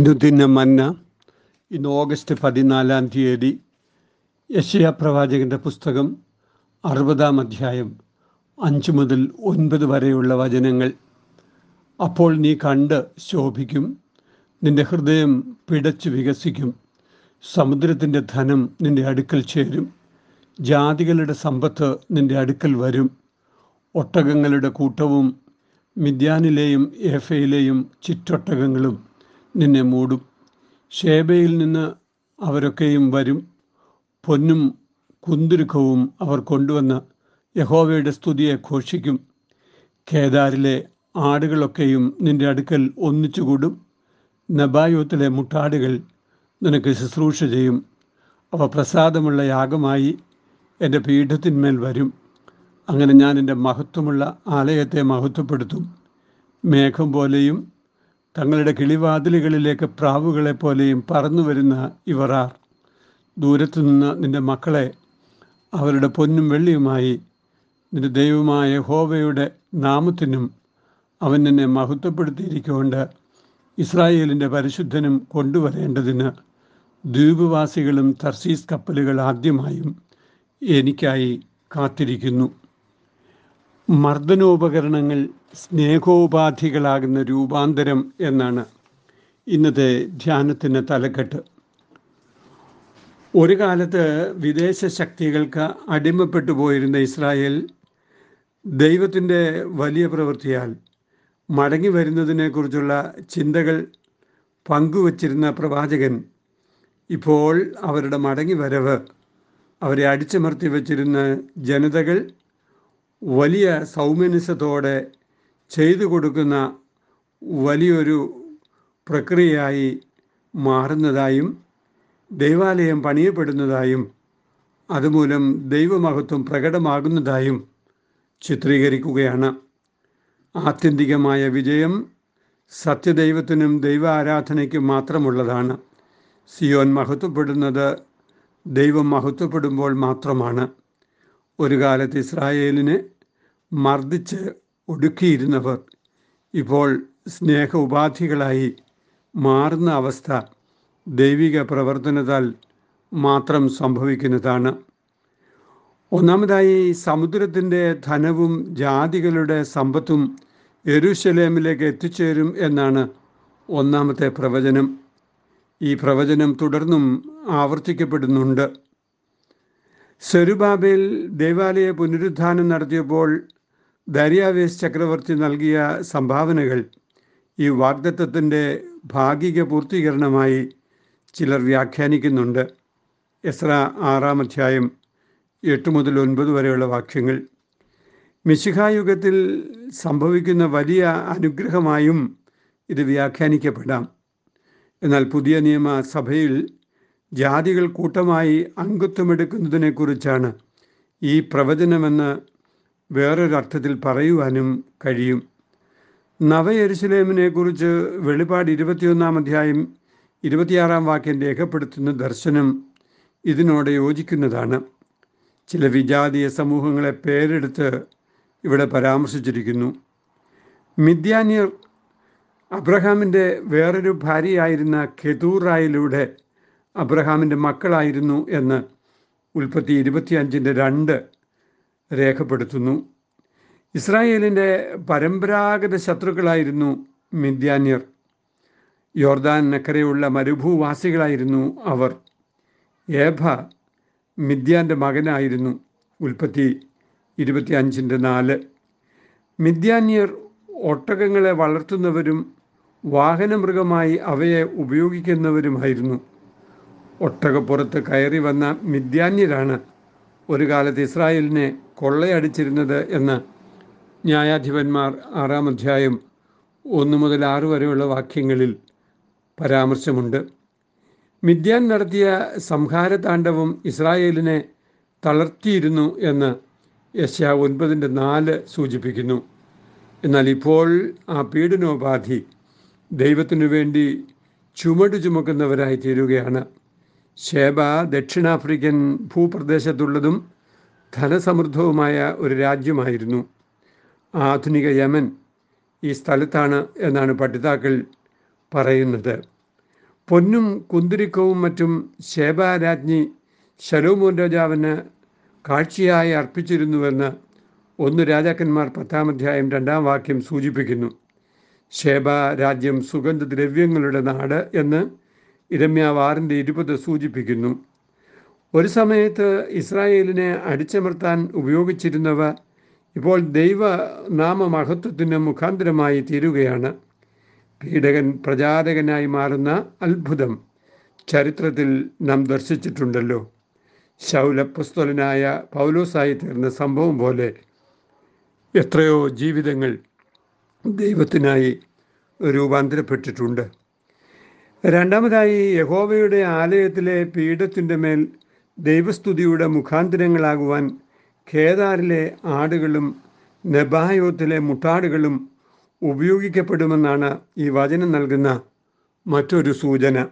അനുദിന മന്ന ഇന്ന് ഓഗസ്റ്റ് പതിനാലാം തീയതി യശയ പ്രവാചകന്റെ പുസ്തകം അറുപതാം അധ്യായം അഞ്ച് മുതൽ ഒൻപത് വരെയുള്ള വചനങ്ങൾ. അപ്പോൾ നീ കണ്ട് ശോഭിക്കും നിന്റെ ഹൃദയം പിടച്ചു വികസിക്കും സമുദ്രത്തിന്റെ ധനം നിന്റെ അടുക്കൽ ചേരും ജാതികളുടെ സമ്പത്ത് നിന്റെ അടുക്കൽ വരും ഒട്ടകങ്ങളുടെ കൂട്ടവും മിദ്യാനിലെയും ഏഫയിലെയും ചിറ്റൊട്ടകങ്ങളും നിന്നെ മൂടും. ഷേബയിൽ നിന്ന് അവരൊക്കെയും വരും. പൊന്നും കുന്തുരുക്കവും അവർ കൊണ്ടുവന്ന് യഹോവയുടെ സ്തുതിയെ ഘോഷിക്കും. കേദാരിലെ ആടുകളൊക്കെയും നിന്റെ അടുക്കൽ ഒന്നിച്ചുകൂടും. നബായോത്തിലെ മുട്ടാടുകൾ നിനക്ക് ശുശ്രൂഷ ചെയ്യും. അവ പ്രസാദമുള്ള യാഗമായി എന്റെ പീഠത്തിന്മേൽ വരും. അങ്ങനെ ഞാൻ എന്റെ മഹത്വമുള്ള ആലയത്തെ മഹത്വപ്പെടുത്തും. മേഘം പോലെയും തങ്ങളുടെ കിളിവാതിലുകളിലേക്ക് പ്രാവുകളെ പോലെയും പറന്നു വരുന്ന ഇവറാർ ദൂരത്തു നിന്ന് നിന്റെ മക്കളെ അവരുടെ പൊന്നും വെള്ളിയുമായി നിന്റെ ദൈവമായ ഹോവയുടെ നാമത്തിനും അവൻ നിന്നെ മഹത്വപ്പെടുത്തിയിരിക്കൊണ്ട് ഇസ്രായേലിന്റെ പരിശുദ്ധനും കൊണ്ടുവരേണ്ടതിന് ദ്വീപുവാസികളും തർസീസ് കപ്പലുകൾ ആദ്യമായും എനിക്കായി കാത്തിരിക്കുന്നു. മർദ്ദനോപകരണങ്ങൾ സ്നേഹോപാധികളാകുന്ന രൂപാന്തരം എന്നാണ് ഇന്നത്തെ ധ്യാനത്തിന് തലക്കെട്ട്. ഒരു കാലത്ത് വിദേശ ശക്തികൾക്ക് അടിമപ്പെട്ടു പോയിരുന്ന ഇസ്രായേൽ ദൈവത്തിന്റെ വലിയ പ്രവൃത്തിയാൽ മടങ്ങി വരുന്നതിനെക്കുറിച്ചുള്ള ചിന്തകൾ പങ്കുവച്ചിരുന്ന പ്രവാചകൻ ഇപ്പോൾ അവരുടെ മടങ്ങി വരവ് അവരെ അടിച്ചമർത്തി വച്ചിരുന്ന ജനതകൾ വലിയ സൗമനസ്യത്തോടെ ചെയ്തു കൊടുക്കുന്ന വലിയൊരു പ്രക്രിയയായി മാറുന്നതായും ദൈവാലയം പണിയപ്പെടുന്നതായും അതുമൂലം ദൈവമഹത്വം പ്രകടമാകുന്നതായും ചിത്രീകരിക്കുകയാണ്. ആത്യന്തികമായ വിജയം സത്യദൈവത്തിനും ദൈവ ആരാധനയ്ക്കും മാത്രമുള്ളതാണ്. സിയോൻ മഹത്വപ്പെടുന്നത് ദൈവം മഹത്വപ്പെടുമ്പോൾ മാത്രമാണ്. ഒരു കാലത്ത് ഇസ്രായേലിനെ മർദ്ദിച്ച് ഒടുക്കിയിരുന്നവർ ഇപ്പോൾ സ്നേഹ ഉപാധികളായി മാറുന്ന അവസ്ഥ ദൈവിക പ്രവർത്തനത്താൽ മാത്രം സംഭവിക്കുന്നതാണ്. ഒന്നാമതായി സമുദ്രത്തിന്റെ ധനവും ജാതികളുടെ സമ്പത്തും എരുശലേമിലേക്ക് എത്തിച്ചേരും എന്നാണ് ഒന്നാമത്തെ പ്രവചനം. ഈ പ്രവചനം തുടർന്നും ആവർത്തിക്കപ്പെടുന്നുണ്ട്. സെരുബാബേൽ ദേവാലയ പുനരുദ്ധാനം നടത്തിയപ്പോൾ ദരിയാവേസ് ചക്രവർത്തി നൽകിയ സംഭാവനകൾ ഈ വാഗ്ദത്വത്തിന്റെ ഭാഗിക പൂർത്തീകരണമായി ചിലർ വ്യാഖ്യാനിക്കുന്നുണ്ട്. എസ്ര ആറാം അധ്യായം എട്ട് മുതൽ ഒൻപത് വരെയുള്ള വാക്യങ്ങൾ. മിശിഹായുഗത്തിൽ സംഭവിക്കുന്ന വലിയ അനുഗ്രഹമായും ഇത് വ്യാഖ്യാനിക്കപ്പെടാം. എന്നാൽ പുതിയ നിയമ സഭയിൽ ജാതികൾ കൂട്ടമായി അംഗത്വമെടുക്കുന്നതിനെക്കുറിച്ചാണ് ഈ പ്രവചനമെന്ന് വേറൊരർത്ഥത്തിൽ പറയുവാനും കഴിയും. നവയെരുസലേമിനെ കുറിച്ച് വെളിപാട് ഇരുപത്തിയൊന്നാം അധ്യായം ഇരുപത്തിയാറാം വാക്യം രേഖപ്പെടുത്തുന്ന ദർശനം ഇതിനോട് യോജിക്കുന്നതാണ്. ചില വിജാതീയ സമൂഹങ്ങളെ പേരെടുത്ത് ഇവിടെ പരാമർശിച്ചിരിക്കുന്നു. മിഥ്യാനിയർ അബ്രഹാമിന്റെ വേറൊരു ഭാര്യയായിരുന്ന കെതൂറായിലൂടെ അബ്രഹാമിന്റെ മക്കളായിരുന്നു എന്ന് ഉൽപ്പത്തി ഇരുപത്തിയഞ്ചിന്റെ രണ്ട് രേഖപ്പെടുത്തുന്നു. ഇസ്രായേലിന്റെ പരമ്പരാഗത ശത്രുക്കളായിരുന്നു മിഥ്യാന്യർ യോർദാൻ നക്കരയുള്ള മരുഭൂവാസികളായിരുന്നു അവർ. ഏഭ മിഥ്യാന്റെ മകനായിരുന്നു ഉൽപ്പത്തി ഇരുപത്തി അഞ്ചിന്റെ നാല്. മിഥ്യാന്യർ ഒട്ടകങ്ങളെ വളർത്തുന്നവരും വാഹനമൃഗമായി അവയെ ഉപയോഗിക്കുന്നവരുമായിരുന്നു. ഒട്ടകപ്പുറത്ത് കയറി വന്ന മിഥ്യാന്യരാണ് ഒരു കാലത്ത് ഇസ്രായേലിനെ കൊള്ളയടിച്ചിരുന്നത് എന്ന് ന്യായാധിപന്മാർ ആറാം അധ്യായം ഒന്ന് മുതൽ ആറ് വരെയുള്ള വാക്യങ്ങളിൽ പരാമർശമുണ്ട്. മിഥ്യാൻ നടത്തിയ സംഹാര താണ്ഡവം ഇസ്രായേലിനെ തളർത്തിയിരുന്നു എന്ന് യശ ഒൻപതിന്റെ നാല് സൂചിപ്പിക്കുന്നു. എന്നാൽ ഇപ്പോൾ ആ പീഡനോപാധി ദൈവത്തിനു വേണ്ടി ചുമട് ചുമക്കുന്നവരായി തീരുകയാണ്. ഷേബ ദക്ഷിണാഫ്രിക്കൻ ഭൂപ്രദേശത്തുള്ളതും ധനസമൃദ്ധവുമായ ഒരു രാജ്യമായിരുന്നു. ആധുനിക യമൻ ഈ സ്ഥലത്താണ് എന്നാണ് പഠിതാക്കൾ പറയുന്നത്. പൊന്നും കുന്തിരിക്കവും മറ്റും ശേബാരാജ്ഞി ശലോമോൻ രാജാവിന് കാഴ്ചയായി അർപ്പിച്ചിരുന്നുവെന്ന് ഒന്ന് രാജാക്കന്മാർ പത്താം അധ്യായം രണ്ടാം വാക്യം സൂചിപ്പിക്കുന്നു. ഷേബ രാജ്യം സുഗന്ധദ്രവ്യങ്ങളുടെ നാട് എന്ന് ഇരമ്യാവ് ആറിന്റെ ഇരുപത് സൂചിപ്പിക്കുന്നു. ഒരു സമയത്ത് ഇസ്രായേലിനെ അടിച്ചമർത്താൻ ഉപയോഗിച്ചിരുന്നവ ഇപ്പോൾ ദൈവ നാമമഹത്വത്തിന് മുഖാന്തരമായി തീരുകയാണ്. പീഡകൻ പ്രചാരകനായി മാറുന്ന അത്ഭുതം ചരിത്രത്തിൽ നാം ദർശിച്ചിട്ടുണ്ടല്ലോ. ശൗലപ്പുസ്തലനായ പൗലോസായി തീർന്ന സംഭവം പോലെ എത്രയോ ജീവിതങ്ങൾ ദൈവത്തിനായി രൂപാന്തരപ്പെട്ടിട്ടുണ്ട്. രണ്ടാമതായി യഹോവയുടെ ആലയത്തിലെ പീഠത്തിന്റെ മേൽ ദൈവസ്തുതിയുടെ മുഖാന്തരങ്ങളാകുവാൻ കേദാറിലെ ആടുകളും നെബായോത്തിലെ മുട്ടാടുകളും ഉപയോഗിക്കപ്പെടുമെന്നാണ് ഈ വചനം നൽകുന്ന മറ്റൊരു സൂചന.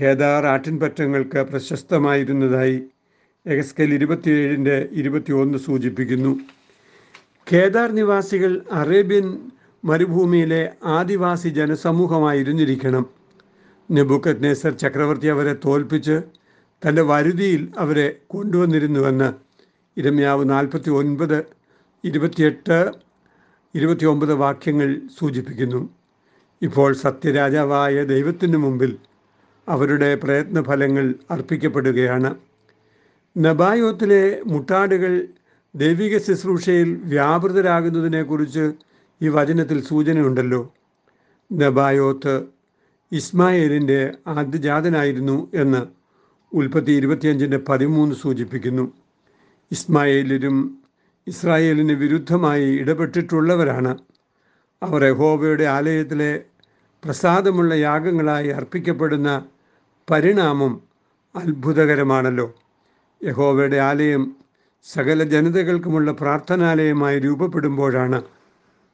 കേദാർ ആട്ടിൻപറ്റങ്ങൾക്ക് പ്രശസ്തമായിരുന്നതായി എഗസ്കൽ ഇരുപത്തിയേഴിന്റെ ഇരുപത്തിയൊന്ന് സൂചിപ്പിക്കുന്നു. കേദാർ നിവാസികൾ അറേബ്യൻ മരുഭൂമിയിലെ ആദിവാസി ജനസമൂഹമായിരുന്നിരിക്കണം. നെബുക്കത് നേസർ ചക്രവർത്തി അവരെ തോൽപ്പിച്ച് തന്റെ വരുതിയിൽ അവരെ കൊണ്ടുവന്നിരുന്നുവെന്ന് ഇരമ്യാവ് നാൽപ്പത്തി ഒൻപത് ഇരുപത്തിയെട്ട് ഇരുപത്തിയൊമ്പത് വാക്യങ്ങൾ സൂചിപ്പിക്കുന്നു. ഇപ്പോൾ സത്യരാജാവായ ദൈവത്തിനു മുമ്പിൽ അവരുടെ പ്രയത്നഫലങ്ങൾ അർപ്പിക്കപ്പെടുകയാണ്. നബായോത്തിലെ മുട്ടാടുകൾ ദൈവിക ശുശ്രൂഷയിൽ വ്യാപൃതരാകുന്നതിനെക്കുറിച്ച് ഈ വചനത്തിൽ സൂചനയുണ്ടല്ലോ. നബായോത്ത് ഇസ്മായേലിന്റെ ആദ്യജാതനായിരുന്നു എന്ന് ഉൽപ്പത്തി ഇരുപത്തിയഞ്ചിന്റെ പതിമൂന്ന് സൂചിപ്പിക്കുന്നു. ഇസ്മായേലിലും ഇസ്രായേലിന് വിരുദ്ധമായി ഇടപെട്ടിട്ടുള്ളവരാണ്. അവർ യഹോബയുടെ ആലയത്തിലെ പ്രസാദമുള്ള യാഗങ്ങളായി അർപ്പിക്കപ്പെടുന്ന പരിണാമം അത്ഭുതകരമാണല്ലോ. യഹോവയുടെ ആലയം സകല ജനതകൾക്കുമുള്ള പ്രാർത്ഥനാലയമായി രൂപപ്പെടുമ്പോഴാണ്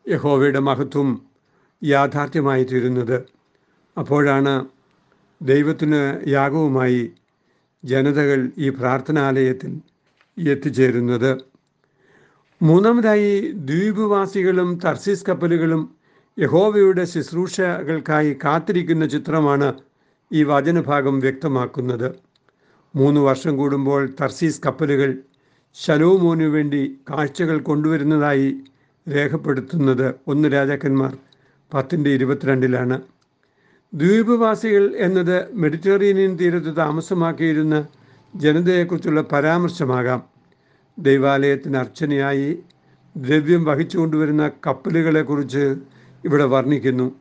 യഹോവയുടെ മഹത്വം യാഥാർത്ഥ്യമായി തീരുന്നത് അപ്പോഴാണ് ദൈവത്തിന് യാഗവുമായി ജനതകൾ ഈ പ്രാർത്ഥനാലയത്തിൽ എത്തിച്ചേരുന്നത്. മൂന്നാമതായി ദ്വീപുവാസികളും തർസീസ് കപ്പലുകളും യഹോവയുടെ ശുശ്രൂഷകൾക്കായി കാത്തിരിക്കുന്ന ചിത്രമാണ് ഈ വചനഭാഗം വ്യക്തമാക്കുന്നത്. മൂന്ന് വർഷം കൂടുമ്പോൾ തർസീസ് കപ്പലുകൾ ശലോമോനു വേണ്ടി കാഴ്ചകൾ കൊണ്ടുവരുന്നതായി രേഖപ്പെടുത്തുന്നത് ഒന്ന് രാജാക്കന്മാർ പത്തിന്റെ ഇരുപത്തിരണ്ടിലാണ്. ദ്വീപവാസികൾ എന്നത് മെഡിറ്ററേനിയൻ തീരത്ത് താമസമാക്കിയിരുന്ന ജനതയെക്കുറിച്ചുള്ള പരാമർശമാകാം. ദൈവാലയത്തിന് അർച്ചനയായി ദ്രവ്യം വഹിച്ചുകൊണ്ടുവരുന്ന കപ്പലുകളെക്കുറിച്ച് ഇവിടെ വർണിക്കുന്നു.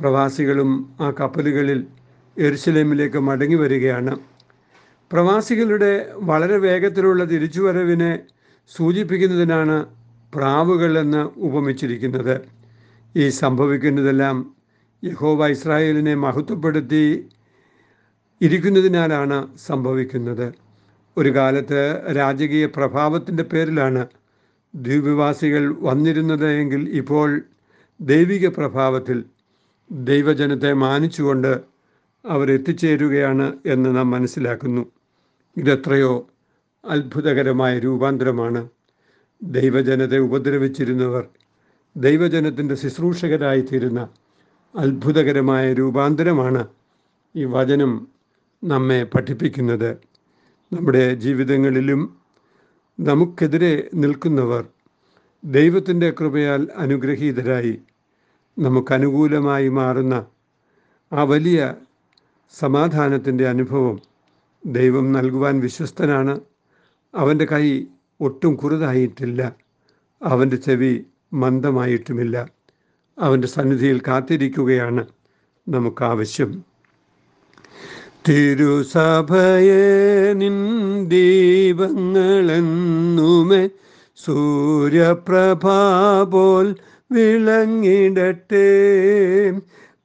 പ്രവാസികളും ആ കപ്പലുകളിൽ എരുസലേമിലേക്ക് മടങ്ങി വരികയാണ് പ്രവാസികളുടെ വളരെ വേഗത്തിലുള്ള തിരിച്ചുവരവിനെ സൂചിപ്പിക്കുന്നതിനാണ് പ്രാവുകൾ എന്ന് ഉപമിച്ചിരിക്കുന്നത്. ഈ സംഭവിക്കുന്നതെല്ലാം യഹോവ ഇസ്രായേലിനെ മഹത്വപ്പെടുത്തി ഇരിക്കുന്നതിനാലാണ് സംഭവിക്കുന്നത്. ഒരു കാലത്ത് രാജകീയ പ്രഭാവത്തിന്റെ പേരിലാണ് ദ്വീപവാസികൾ വന്നിരുന്നത് എങ്കിൽ ഇപ്പോൾ ദൈവിക പ്രഭാവത്തിൽ ദൈവജനത്തെ മാനിച്ചുകൊണ്ട് അവരെത്തിച്ചേരുകയാണ് എന്ന് നാം മനസ്സിലാക്കുന്നു. ഇതെത്രയോ അത്ഭുതകരമായ രൂപാന്തരമാണ്. ദൈവജനത്തെ ഉപദ്രവിച്ചിരുന്നവർ ദൈവജനത്തിന്റെ ശുശ്രൂഷകരായിത്തീരുന്ന അത്ഭുതകരമായ രൂപാന്തരമാണ് ഈ വചനം നമ്മെ പഠിപ്പിക്കുന്നത്. നമ്മുടെ ജീവിതങ്ങളിലും നമുക്കെതിരെ നിൽക്കുന്നവർ ദൈവത്തിന്റെ കൃപയാൽ അനുഗ്രഹീതരായി നമുക്കനുകൂലമായി മാറുന്ന ആ വലിയ സമാധാനത്തിന്റെ അനുഭവം ദൈവം നൽകുവാൻ വിശ്വസ്തനാണ്. അവന്റെ കൈ ഒട്ടും കുറുതായിട്ടില്ല. അവന്റെ ചെവി മന്ദമായിട്ടുമില്ല. അവന്റെ സന്നിധിയിൽ കാത്തിരിക്കുകയാണ് നമുക്കാവശ്യം. തിരുസഭയെ നിൻ ദീപങ്ങളെന്നുമേ സൂര്യപ്രഭാ പോൽ വിളങ്ങിടട്ടെ.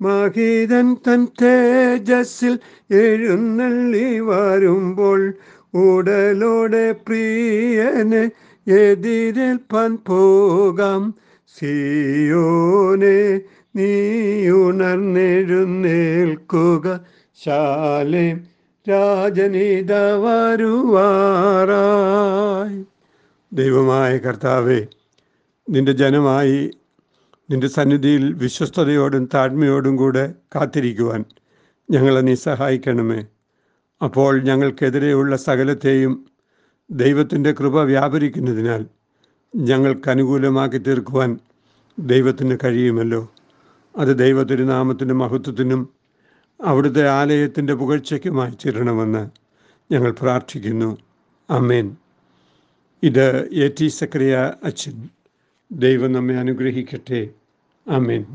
മഹിതൻ തൻ തേജസ്സിൽ എഴുന്നള്ളി വരുമ്പോൾ ഉടലോടെ പ്രിയനെ എതിരേൽപ്പാൻ പോകാം. സിയോനെ നീ ഉണർന്നെഴുന്നേൽക്കുക. ശാലെ രാജനീത വരുവാറായി ദൈവമായ കർത്താവെ നിന്റെ ജനമായി നിന്റെ സന്നിധിയിൽ വിശ്വസ്തയോടും താഴ്മയോടും കൂടെ കാത്തിരിക്കുവാൻ ഞങ്ങളെ നീ സഹായിക്കണമേ. അപ്പോൾ ഞങ്ങൾക്കെതിരെയുള്ള സകലത്തെയും ദൈവത്തിന്റെ കൃപ വ്യാപരിക്കുന്നതിനാൽ ഞങ്ങൾക്ക് അനുകൂലമാക്കി തീർക്കുവാൻ ദൈവത്തിന് കഴിയുമല്ലോ. അത് ദൈവത്തിരുനാമത്തിന്റെ മഹത്വത്തിനും അവിടുത്തെ ആലയത്തിന്റെ പുകഴ്ചയ്ക്കുമായി ചേരണമെന്ന് ഞങ്ങൾ പ്രാർത്ഥിക്കുന്നു. അമ്മേൻ ഇത് എ ടി സക്രിയ അച്ഛൻ. ദൈവം നമ്മെ അനുഗ്രഹിക്കട്ടെ. അമേൻ